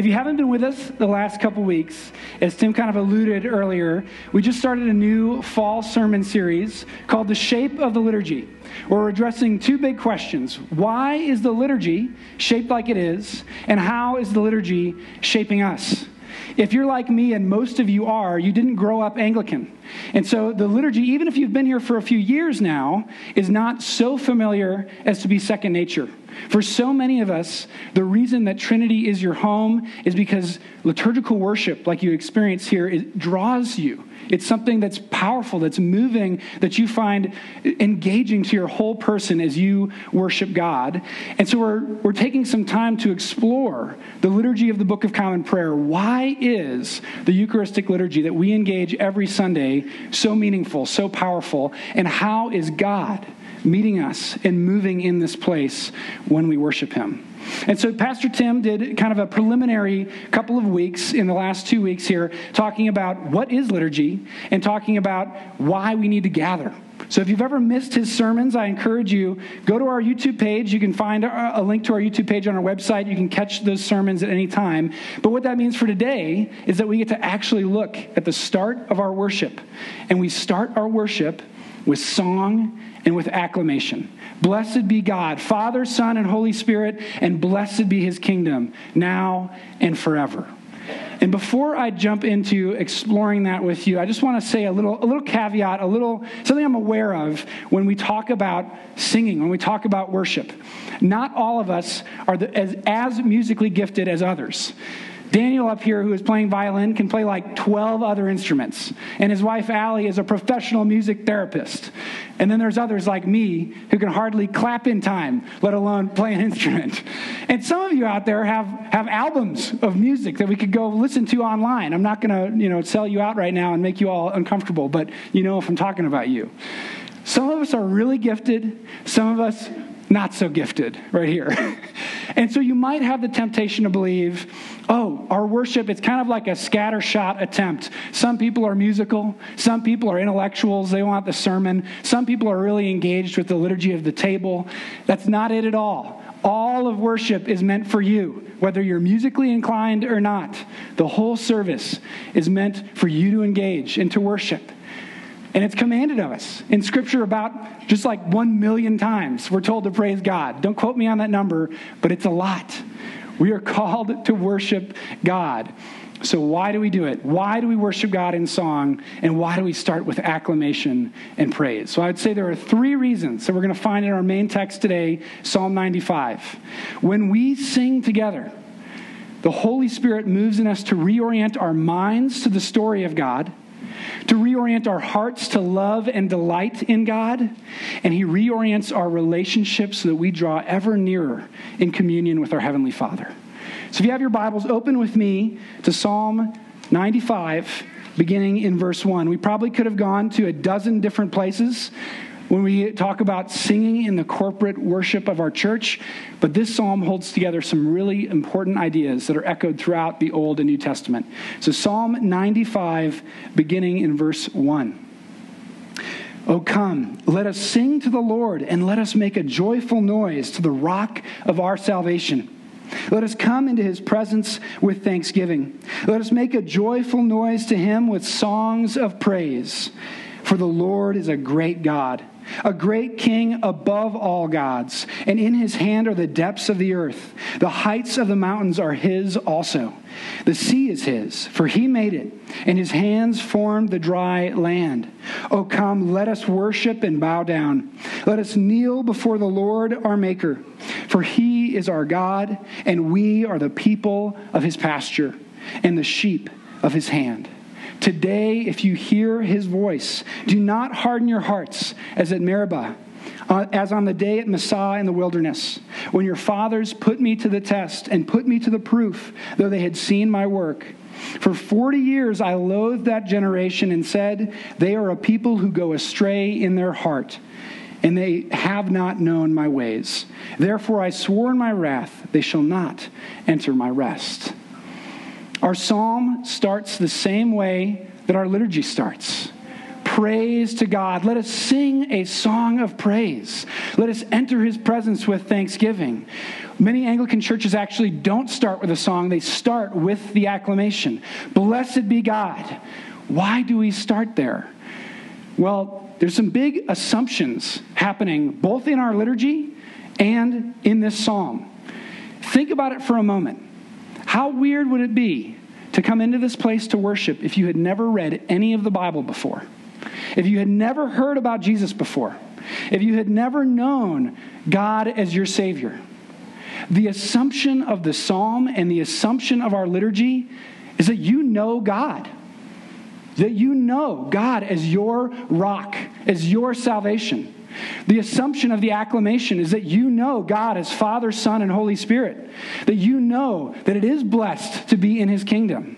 if you haven't been with us the last couple weeks, as Tim kind of alluded earlier, we just started a new fall sermon series called The Shape of the Liturgy, where we're addressing two big questions. Why is the liturgy shaped like it is? And how is the liturgy shaping us? If you're like me, and most of you are, you didn't grow up Anglican. And so the liturgy, even if you've been here for a few years now, is not so familiar as to be second nature. For so many of us, the reason that Trinity is your home is because liturgical worship, like you experience here, it draws you. It's something that's powerful, that's moving, that you find engaging to your whole person as you worship God. And so we're, we're taking some time to explore the liturgy of the Book of Common Prayer. Why is the Eucharistic liturgy that we engage every Sunday so meaningful, so powerful? And how is God meeting us and moving in this place when we worship Him? And so Pastor Tim did kind of a preliminary couple of weeks in the last two weeks here talking about what is liturgy and talking about why we need to gather. So if you've ever missed his sermons, I encourage you go to our YouTube page. You can find a link to our YouTube page on our website. You can catch those sermons at any time. But what that means for today is that we get to actually look at the start of our worship. And we start our worship with song and with acclamation. Blessed be God, Father, Son, and Holy Spirit, and blessed be his kingdom, now and forever. And before I jump into exploring that with you, I just want to say a little, a little caveat, a little something I'm aware of when we talk about singing, when we talk about worship. Not all of us are the, as, as musically gifted as others. Daniel up here, who is playing violin, can play like 12 other instruments. And his wife, Allie, is a professional music therapist. And then there's others like me who can hardly clap in time, let alone play an instrument. And some of you out there have, have albums of music that we could go listen to online. I'm not going to you know, sell you out right now and make you all uncomfortable, but you know if I'm talking about you. Some of us are really gifted, some of us not so gifted right here. and so you might have the temptation to believe, oh, our worship, it's kind of like a scattershot attempt. Some people are musical, some people are intellectuals, they want the sermon, some people are really engaged with the liturgy of the table. That's not it at all. All of worship is meant for you, whether you're musically inclined or not. The whole service is meant for you to engage and to worship. And it's commanded of us in Scripture about just like one million times. We're told to praise God. Don't quote me on that number, but it's a lot. We are called to worship God. So, why do we do it? Why do we worship God in song? And why do we start with acclamation and praise? So, I would say there are three reasons that we're going to find in our main text today Psalm 95. When we sing together, the Holy Spirit moves in us to reorient our minds to the story of God to reorient our hearts to love and delight in God, and He reorients our relationships so that we draw ever nearer in communion with our Heavenly Father. So if you have your Bibles, open with me to Psalm 95, beginning in verse 1. We probably could have gone to a dozen different places when we talk about singing in the corporate worship of our church, but this psalm holds together some really important ideas that are echoed throughout the Old and New Testament. So, Psalm 95, beginning in verse 1. Oh, come, let us sing to the Lord, and let us make a joyful noise to the rock of our salvation. Let us come into his presence with thanksgiving. Let us make a joyful noise to him with songs of praise. For the Lord is a great God a great king above all gods, and in his hand are the depths of the earth. The heights of the mountains are his also. The sea is his, for he made it, and his hands formed the dry land. O come, let us worship and bow down. Let us kneel before the Lord our Maker, for he is our God, and we are the people of his pasture, and the sheep of his hand. Today, if you hear his voice, do not harden your hearts as at Meribah, uh, as on the day at Massah in the wilderness, when your fathers put me to the test and put me to the proof, though they had seen my work. For 40 years I loathed that generation and said, They are a people who go astray in their heart, and they have not known my ways. Therefore I swore in my wrath, They shall not enter my rest. Our psalm starts the same way that our liturgy starts praise to God. Let us sing a song of praise. Let us enter his presence with thanksgiving. Many Anglican churches actually don't start with a song, they start with the acclamation Blessed be God. Why do we start there? Well, there's some big assumptions happening both in our liturgy and in this psalm. Think about it for a moment. How weird would it be to come into this place to worship if you had never read any of the Bible before? If you had never heard about Jesus before? If you had never known God as your Savior? The assumption of the psalm and the assumption of our liturgy is that you know God. That you know God as your rock, as your salvation. The assumption of the acclamation is that you know God as Father, Son, and Holy Spirit. That you know that it is blessed to be in His kingdom.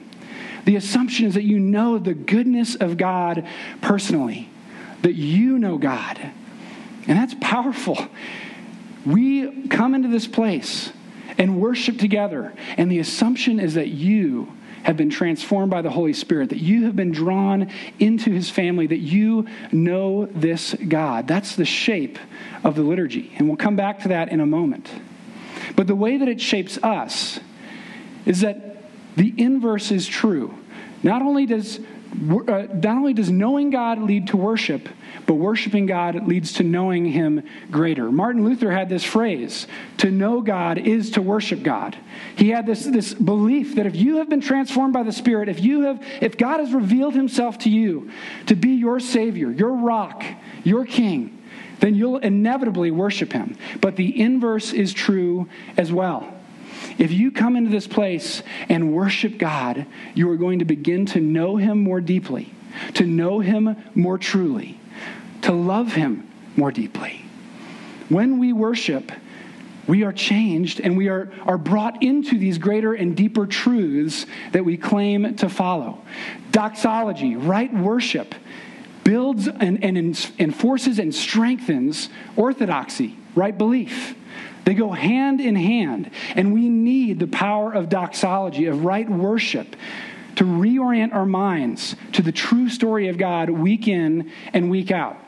The assumption is that you know the goodness of God personally, that you know God. And that's powerful. We come into this place and worship together, and the assumption is that you have been transformed by the Holy Spirit, that you have been drawn into his family, that you know this God. That's the shape of the liturgy. And we'll come back to that in a moment. But the way that it shapes us is that the inverse is true. Not only does uh, not only does knowing God lead to worship, but worshiping God leads to knowing Him greater. Martin Luther had this phrase to know God is to worship God. He had this, this belief that if you have been transformed by the Spirit, if, you have, if God has revealed Himself to you to be your Savior, your rock, your King, then you'll inevitably worship Him. But the inverse is true as well. If you come into this place and worship God, you are going to begin to know Him more deeply, to know Him more truly, to love Him more deeply. When we worship, we are changed and we are, are brought into these greater and deeper truths that we claim to follow. Doxology, right worship, builds and, and enforces and strengthens orthodoxy, right belief. They go hand in hand. And we need the power of doxology, of right worship, to reorient our minds to the true story of God week in and week out.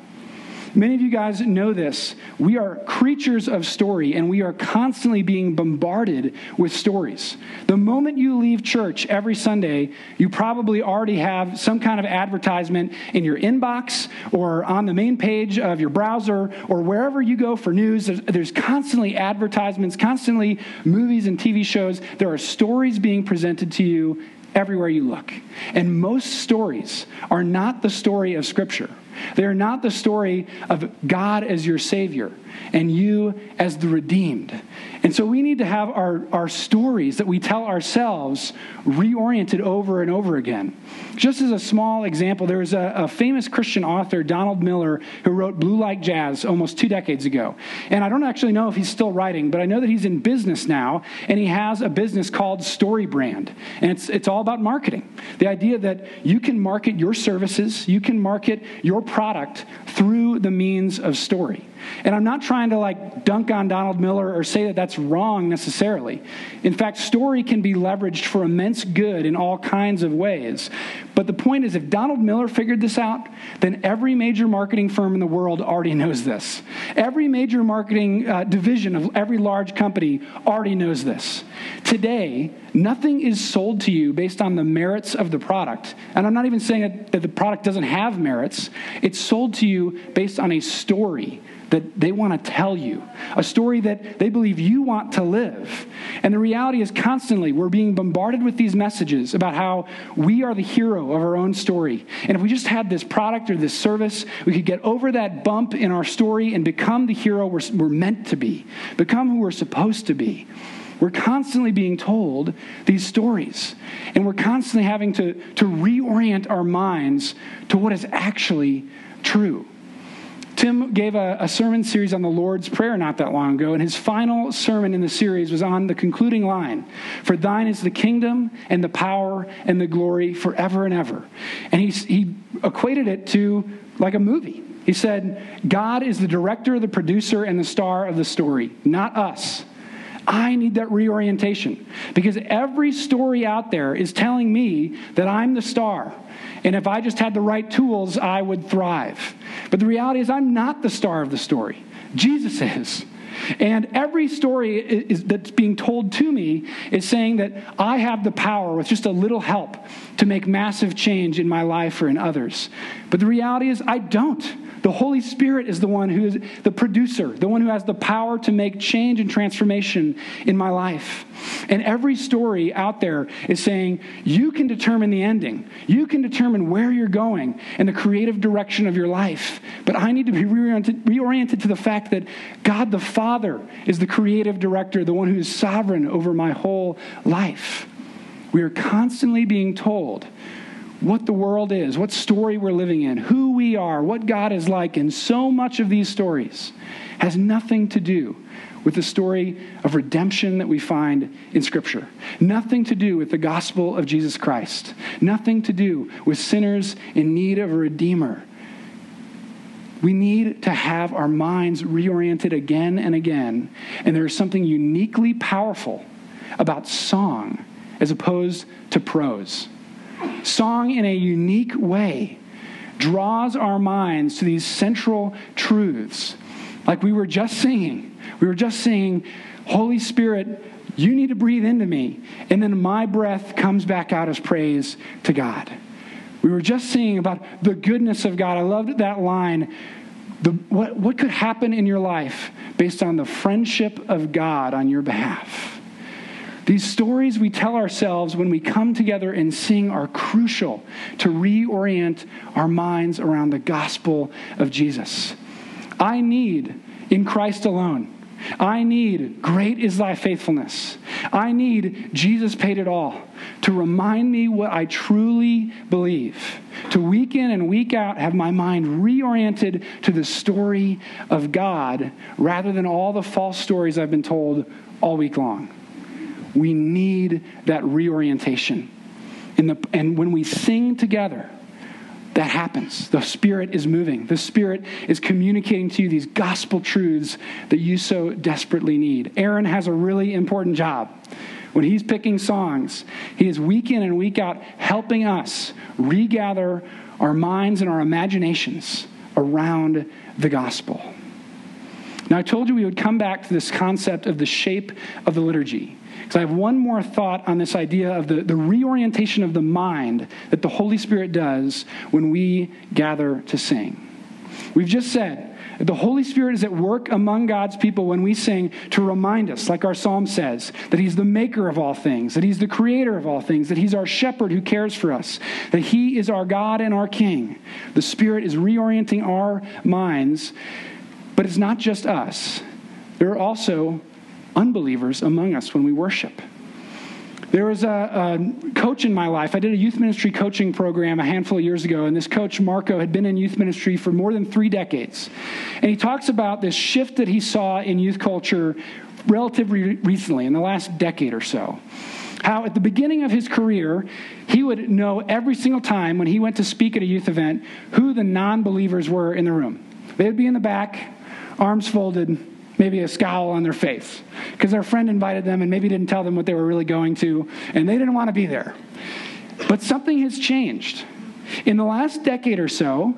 Many of you guys know this. We are creatures of story, and we are constantly being bombarded with stories. The moment you leave church every Sunday, you probably already have some kind of advertisement in your inbox or on the main page of your browser or wherever you go for news. There's, there's constantly advertisements, constantly movies and TV shows. There are stories being presented to you everywhere you look. And most stories are not the story of Scripture. They are not the story of God as your Savior and you as the redeemed. And so we need to have our, our stories that we tell ourselves reoriented over and over again. Just as a small example, there was a, a famous Christian author, Donald Miller, who wrote Blue Like Jazz almost two decades ago. And I don't actually know if he's still writing, but I know that he's in business now, and he has a business called Story Brand. And it's, it's all about marketing. The idea that you can market your services, you can market your product through the means of story. And I'm not trying to like dunk on Donald Miller or say that that's wrong necessarily. In fact, story can be leveraged for immense good in all kinds of ways. But the point is, if Donald Miller figured this out, then every major marketing firm in the world already knows this. Every major marketing uh, division of every large company already knows this. Today, nothing is sold to you based on the merits of the product. And I'm not even saying that, that the product doesn't have merits, it's sold to you based on a story that they want to tell you, a story that they believe you want to live. And the reality is, constantly, we're being bombarded with these messages about how we are the hero of our own story. And if we just had this product or this service, we could get over that bump in our story and become the hero we're, we're meant to be, become who we're supposed to be. We're constantly being told these stories, and we're constantly having to, to reorient our minds to what is actually true. Tim gave a, a, sermon series on the Lord's Prayer not that long ago, and his final sermon in the series was on the concluding line For thine is the kingdom and the power and the glory forever and ever. And he, he equated it to like a movie. He said, God is the director, the producer, and the star of the story, not us. I need that reorientation because every story out there is telling me that I'm the star And if I just had the right tools, I would thrive. But the reality is, I'm not the star of the story. Jesus is. And every story is, that's being told to me is saying that I have the power with just a little help to make massive change in my life or in others. But the reality is, I don't. The Holy Spirit is the one who is the producer, the one who has the power to make change and transformation in my life. And every story out there is saying, you can determine the ending. You can determine where you're going and the creative direction of your life. But I need to be reoriented, reoriented to the fact that God the Father is the creative director, the one who is sovereign over my whole life. We are constantly being told what the world is, what story we're living in, who we are, what God is like. And so much of these stories has nothing to do with the story of redemption that we find in Scripture. Nothing to do with the gospel of Jesus Christ. Nothing to do with sinners in need of a Redeemer. We need to have our minds reoriented again and again. And there is something uniquely powerful about song as opposed to prose. Song, in a unique way, draws our minds to these central truths. Like we were just singing. We were just singing, Holy Spirit, you need to breathe into me. And then my breath comes back out as praise to God. We were just singing about the goodness of God. I loved that line. The, what, what could happen in your life based on the friendship of God on your behalf? These stories we tell ourselves when we come together and sing are crucial to reorient our minds around the gospel of Jesus. I need in Christ alone. I need great is thy faithfulness. I need Jesus paid it all to remind me what I truly believe. To week in and week out have my mind reoriented to the story of God rather than all the false stories I've been told all week long. We need that reorientation. The, and when we sing together, that happens. The Spirit is moving. The Spirit is communicating to you these gospel truths that you so desperately need. Aaron has a really important job. When he's picking songs, he is week in and week out helping us regather our minds and our imaginations around the gospel. Now, I told you we would come back to this concept of the shape of the liturgy. Because I have one more thought on this idea of the, the reorientation of the mind that the Holy Spirit does when we gather to sing. We've just said the Holy Spirit is at work among God's people when we sing to remind us, like our psalm says, that He's the maker of all things, that He's the creator of all things, that He's our shepherd who cares for us, that He is our God and our King. The Spirit is reorienting our minds, but it's not just us. There are also unbelievers among us when we worship. There was a, a, coach in my life. I did a youth ministry coaching program a handful of years ago, and this coach, Marco, had been in youth ministry for more than three decades. And he talks about this shift that he saw in youth culture relatively recently, in the last decade or so. How at the beginning of his career, he would know every single time when he went to speak at a youth event who the non believers were in the room. They would be in the back, arms folded, maybe a scowl on their face because their friend invited them and maybe didn't tell them what they were really going to, and they didn't want to be there. But something has changed. In the last decade or so,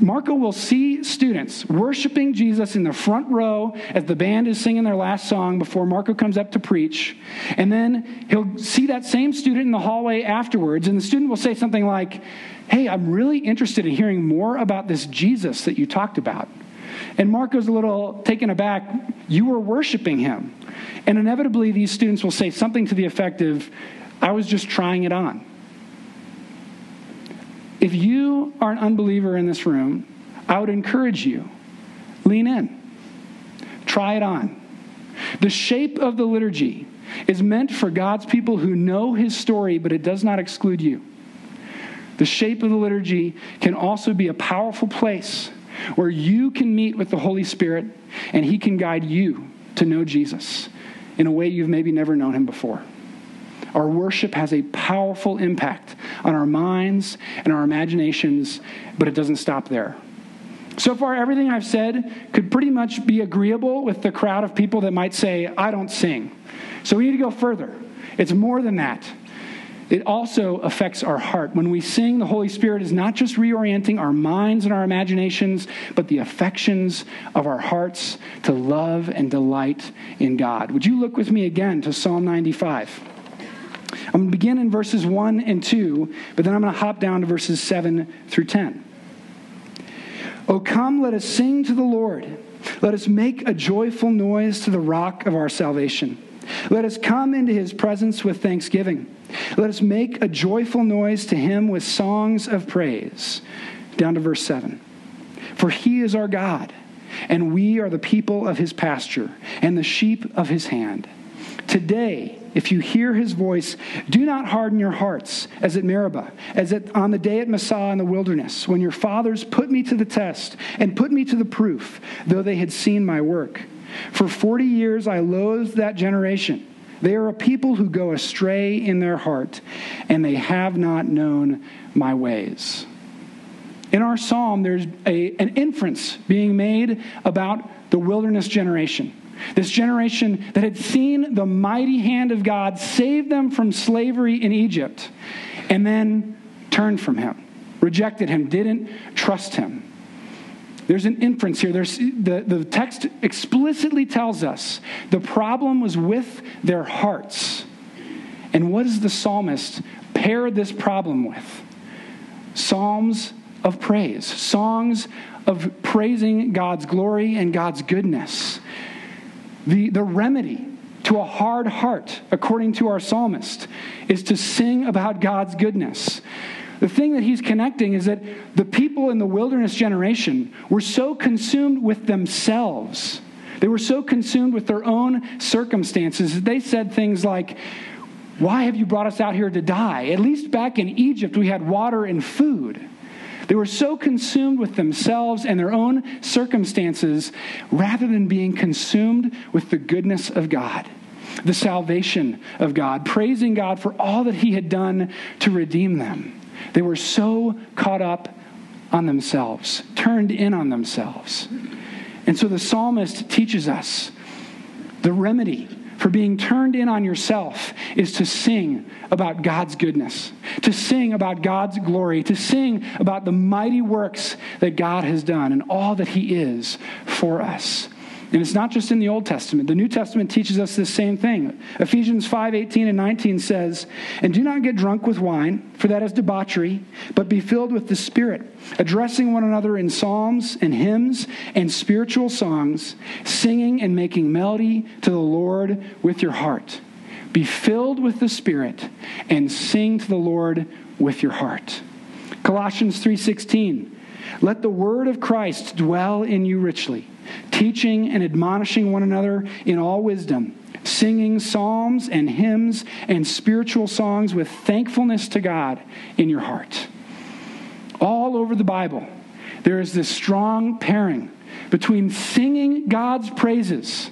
Marco will see students worshiping Jesus in the front row as the band is singing their last song before Marco comes up to preach. And then he'll see that same student in the hallway afterwards, and the student will say something like, Hey, I'm really interested in hearing more about this Jesus that you talked about. And Marco's a little taken aback. You were worshiping him. And inevitably, these students will say something to the effect of, I was just trying it on. If you are an unbeliever in this room, I would encourage you lean in, try it on. The shape of the liturgy is meant for God's people who know his story, but it does not exclude you. The shape of the liturgy can also be a powerful place where you can meet with the Holy Spirit and He can guide you to know Jesus in a way you've maybe never known Him before. Our worship has a powerful impact on our minds and our imaginations, but it doesn't stop there. So far, everything I've said could pretty much be agreeable with the crowd of people that might say, I don't sing. So we need to go further. It's more than that. It also affects our heart. When we sing, the Holy Spirit is not just reorienting our minds and our imaginations, but the affections of our hearts to love and delight in God. Would you look with me again to Psalm 95? I'm going to begin in verses 1 and 2, but then I'm going to hop down to verses 7 through 10. Oh, come, let us sing to the Lord. Let us make a joyful noise to the rock of our salvation. Let us come into his presence with thanksgiving. Let us make a joyful noise to him with songs of praise. Down to verse 7. For he is our God, and we are the people of his pasture and the sheep of his hand. Today, if you hear his voice, do not harden your hearts as at Meribah, as at, on the day at Massah in the wilderness, when your fathers put me to the test and put me to the proof, though they had seen my work. For 40 years I loathed that generation. They are a people who go astray in their heart, and they have not known my ways. In our psalm, there's a, an inference being made about the wilderness generation. This generation that had seen the mighty hand of God save them from slavery in Egypt and then turned from him, rejected him, didn't trust him. There's an inference here. There's, the, the text explicitly tells us the problem was with their hearts. And what does the psalmist pair this problem with? Psalms of praise, songs of praising God's glory and God's goodness. The, the remedy to a hard heart, according to our psalmist, is to sing about God's goodness. The thing that he's connecting is that the people in the wilderness generation were so consumed with themselves. They were so consumed with their own circumstances that they said things like, Why have you brought us out here to die? At least back in Egypt, we had water and food. They were so consumed with themselves and their own circumstances rather than being consumed with the goodness of God, the salvation of God, praising God for all that He had done to redeem them. They were so caught up on themselves, turned in on themselves. And so the psalmist teaches us the remedy for being turned in on yourself is to sing about God's goodness, to sing about God's glory, to sing about the mighty works that God has done and all that He is for us. And it's not just in the Old Testament. The New Testament teaches us the same thing. Ephesians 5 18 and 19 says, And do not get drunk with wine, for that is debauchery, but be filled with the Spirit, addressing one another in psalms and hymns and spiritual songs, singing and making melody to the Lord with your heart. Be filled with the Spirit and sing to the Lord with your heart. Colossians 3:16 Let the word of Christ dwell in you richly teaching and admonishing one another in all wisdom, singing psalms and hymns and spiritual songs with thankfulness to God in your heart. All over the Bible, there is this strong pairing between singing God's praises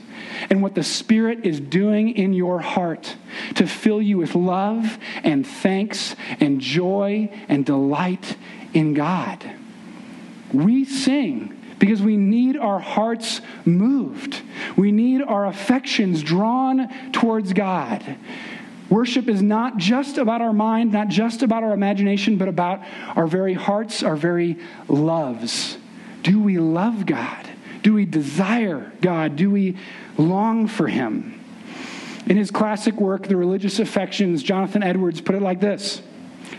and what the Spirit is doing in your heart to fill you with love and thanks and joy and delight in God. We sing because we need our hearts moved. We need our affections drawn towards God. Worship is not just about our mind, not just about our imagination, but about our very hearts, our very loves. Do we love God? Do we desire God? Do we long for Him? In his classic work, The Religious Affections, Jonathan Edwards put it like this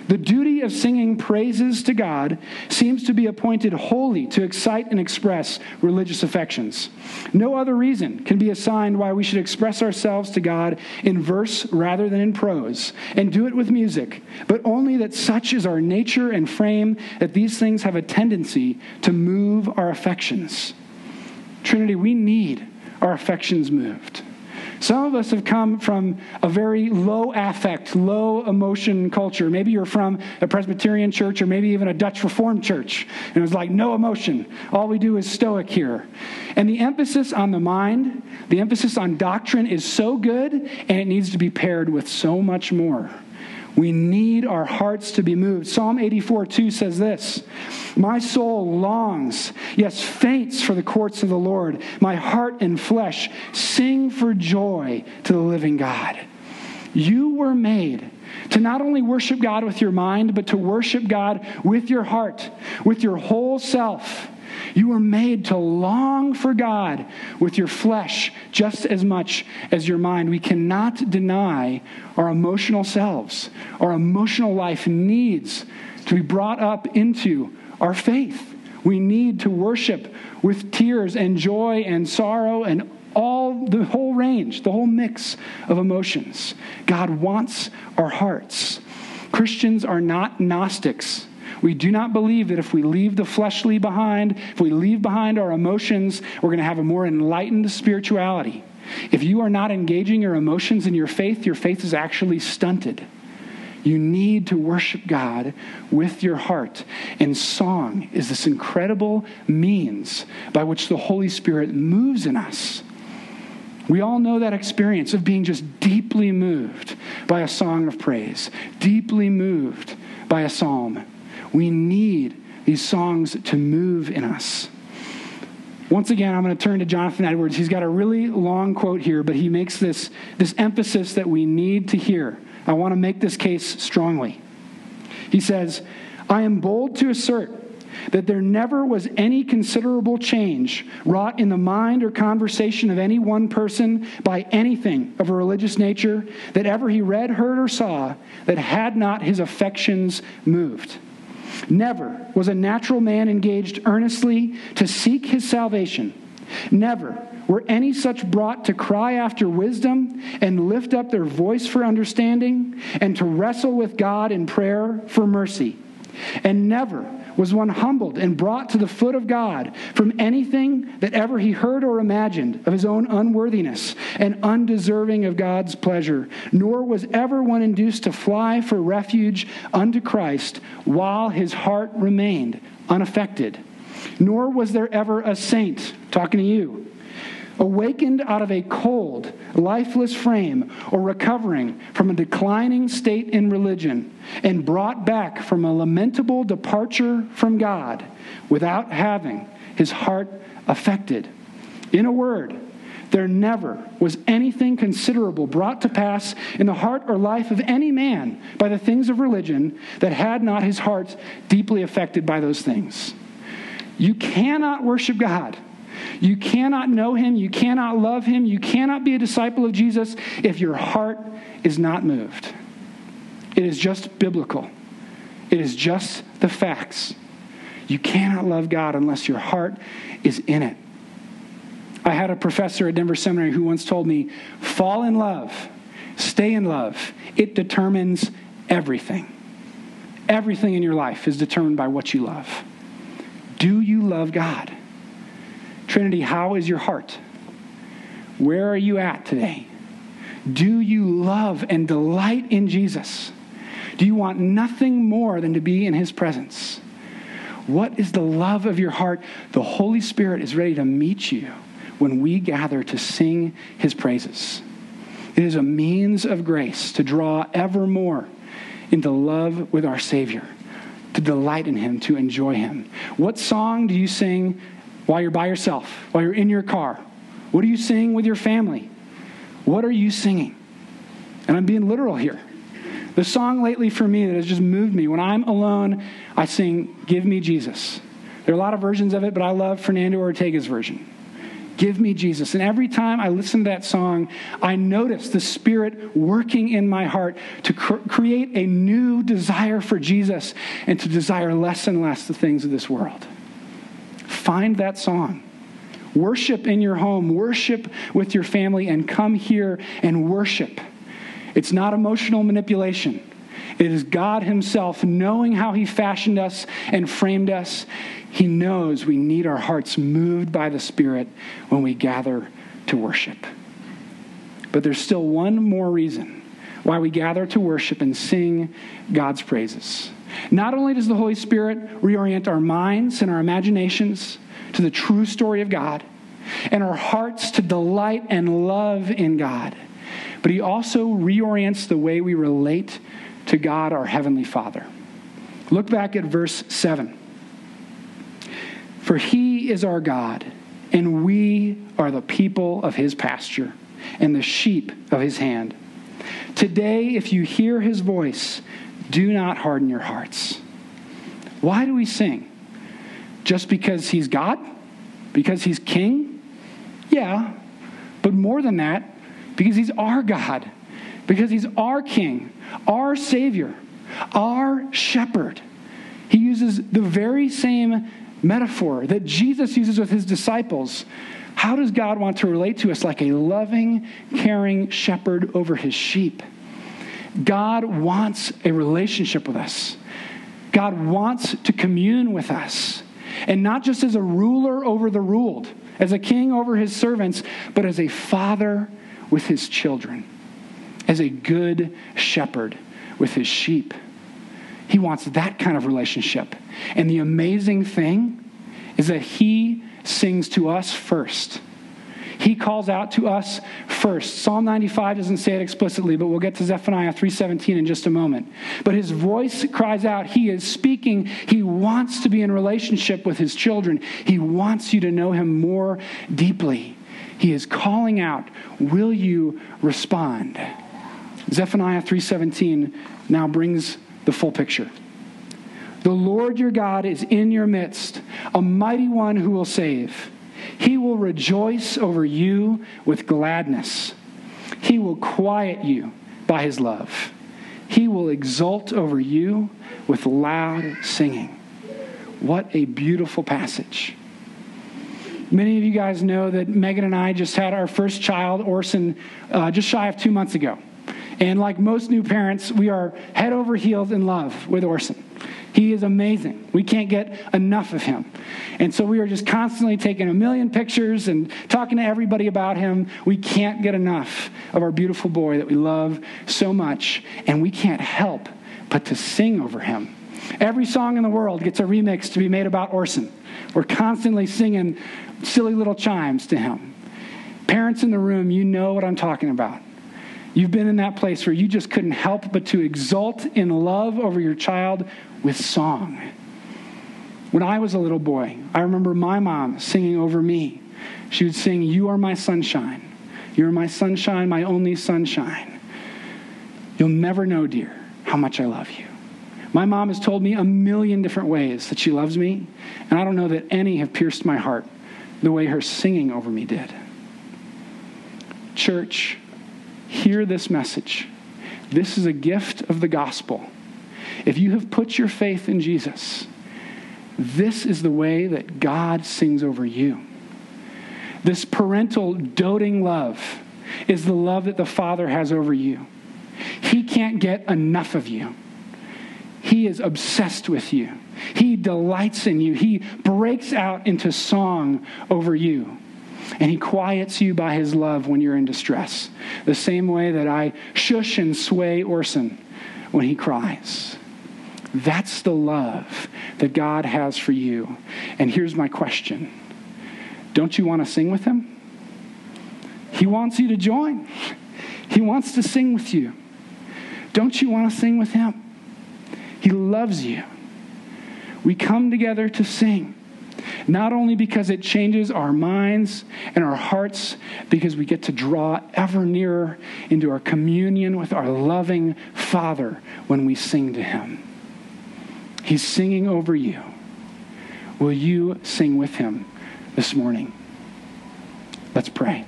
the duty of singing praises to God seems to be appointed wholly to excite and express religious affections. No other reason can be assigned why we should express ourselves to God in verse rather than in prose, and do it with music, but only that such is our nature and frame that these things have a tendency to move our affections. Trinity, we need our affections moved. Some of us have come from a very low affect, low emotion culture. Maybe you're from a Presbyterian church or maybe even a Dutch Reformed church. And it was like, no emotion. All we do is stoic here. And the emphasis on the mind, the emphasis on doctrine is so good, and it needs to be paired with so much more. We need our hearts to be moved. Psalm 84 2 says this My soul longs, yes, faints for the courts of the Lord. My heart and flesh sing for joy to the living God. You were made to not only worship God with your mind, but to worship God with your heart, with your whole self. You were made to long for God with your flesh just as much as your mind. We cannot deny our emotional selves. Our emotional life needs to be brought up into our faith. We need to worship with tears and joy and sorrow and all the whole range, the whole mix of emotions. God wants our hearts. Christians are not Gnostics. We do not believe that if we leave the fleshly behind, if we leave behind our emotions, we're going to have a more enlightened spirituality. If you are not engaging your emotions in your faith, your faith is actually stunted. You need to worship God with your heart. And song is this incredible means by which the Holy Spirit moves in us. We all know that experience of being just deeply moved by a song of praise, deeply moved by a psalm. We need these songs to move in us. Once again, I'm going to turn to Jonathan Edwards. He's got a really long quote here, but he makes this, this emphasis that we need to hear. I want to make this case strongly. He says, I am bold to assert that there never was any considerable change wrought in the mind or conversation of any one person by anything of a religious nature that ever he read, heard, or saw that had not his affections moved. Never was a natural man engaged earnestly to seek his salvation. Never were any such brought to cry after wisdom and lift up their voice for understanding and to wrestle with God in prayer for mercy. And never was one humbled and brought to the foot of God from anything that ever he heard or imagined of his own unworthiness and undeserving of God's pleasure, nor was ever one induced to fly for refuge unto Christ while his heart remained unaffected. Nor was there ever a saint, talking to you, awakened out of a cold, lifeless frame, or recovering from a declining state in religion, and brought back from a lamentable departure from God without having his heart affected. In a word, there never was anything considerable brought to pass in the heart or life of any man by the things of religion that had not his heart deeply affected by those things. You cannot worship God you cannot know him, you cannot love him, you cannot be a disciple of Jesus if your heart is not moved. It is just biblical, it is just the facts. You cannot love God unless your heart is in it. I had a professor at Denver Seminary who once told me fall in love, stay in love. It determines everything. Everything in your life is determined by what you love. Do you love God? Trinity, how is your heart? Where are you at today? Do you love and delight in Jesus? Do you want nothing more than to be in his presence? What is the love of your heart? The Holy Spirit is ready to meet you when we gather to sing his praises. It is a means of grace to draw ever more into love with our Savior, to delight in him, to enjoy him. What song do you sing while you're by yourself, while you're in your car? What are you singing with your family? What are you singing? And I'm being literal here. The song lately for me that has just moved me, when I'm alone, I sing, Give Me Jesus. There are a lot of versions of it, but I love Fernando Ortega's version. Give me Jesus. And every time I listen to that song, I notice the Spirit working in my heart to cr- create a new desire for Jesus and to desire less and less the things of this world. Find that song. Worship in your home, worship with your family, and come here and worship. It's not emotional manipulation. It is God Himself knowing how He fashioned us and framed us. He knows we need our hearts moved by the Spirit when we gather to worship. But there's still one more reason why we gather to worship and sing God's praises. Not only does the Holy Spirit reorient our minds and our imaginations to the true story of God and our hearts to delight and love in God, but He also reorients the way we relate to God, our Heavenly Father. Look back at verse 7. For He is our God, and we are the people of His pasture and the sheep of His hand. Today, if you hear his voice, do not harden your hearts. Why do we sing? Just because he's God? Because he's king? Yeah. But more than that, because he's our God, because he's our king, our savior, our shepherd. He uses the very same metaphor that Jesus uses with his disciples. How does God want to relate to us like a loving, caring shepherd over his sheep? God wants a relationship with us. God wants to commune with us. And not just as a ruler over the ruled, as a king over his servants, but as a father with his children, as a good shepherd with his sheep. He wants that kind of relationship. And the amazing thing is that he sings to us first. He calls out to us first. Psalm 95 doesn't say it explicitly, but we'll get to Zephaniah 3:17 in just a moment. But his voice cries out. He is speaking. He wants to be in relationship with his children. He wants you to know him more deeply. He is calling out, "Will you respond?" Zephaniah 3:17 now brings the full picture. The Lord your God is in your midst, a mighty one who will save. He will rejoice over you with gladness. He will quiet you by his love. He will exult over you with loud singing. What a beautiful passage. Many of you guys know that Megan and I just had our first child, Orson, uh, just shy of two months ago. And like most new parents, we are head over heels in love with Orson. He is amazing. We can't get enough of him. And so we are just constantly taking a million pictures and talking to everybody about him. We can't get enough of our beautiful boy that we love so much, and we can't help but to sing over him. Every song in the world gets a remix to be made about Orson. We're constantly singing silly little chimes to him. Parents in the room, you know what I'm talking about. You've been in that place where you just couldn't help but to exult in love over your child with song. When I was a little boy, I remember my mom singing over me. She would sing, You are my sunshine. You're my sunshine, my only sunshine. You'll never know, dear, how much I love you. My mom has told me a million different ways that she loves me, and I don't know that any have pierced my heart the way her singing over me did. Church, hear this message. This is a gift of the gospel. If you have put your faith in Jesus, this is the way that God sings over you. This parental doting love is the love that the Father has over you. He can't get enough of you. He is obsessed with you. He delights in you. He breaks out into song over you. And he quiets you by his love when you're in distress. The same way that I shush and sway Orson when he cries. That's the love that God has for you. And here's my question Don't you want to sing with him? He wants you to join, he wants to sing with you. Don't you want to sing with him? He loves you. We come together to sing. Not only because it changes our minds and our hearts, because we get to draw ever nearer into our communion with our loving Father when we sing to Him. He's singing over you. Will you sing with Him this morning? Let's pray.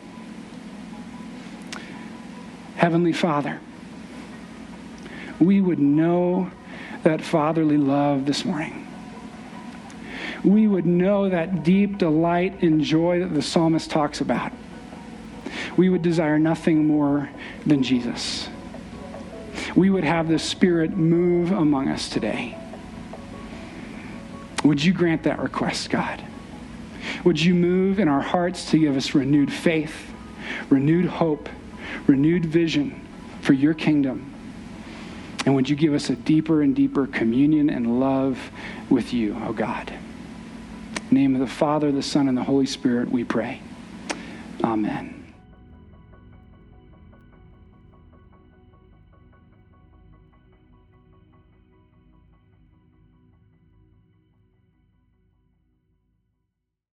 Heavenly Father, we would know that fatherly love this morning we would know that deep delight and joy that the psalmist talks about. We would desire nothing more than Jesus. We would have the Spirit move among us today. Would you grant that request, God? Would you move in our hearts to give us renewed faith, renewed hope, renewed vision for your kingdom? And would you give us a deeper and deeper communion and love with you, oh God? Name of the Father, the Son, and the Holy Spirit, we pray. Amen.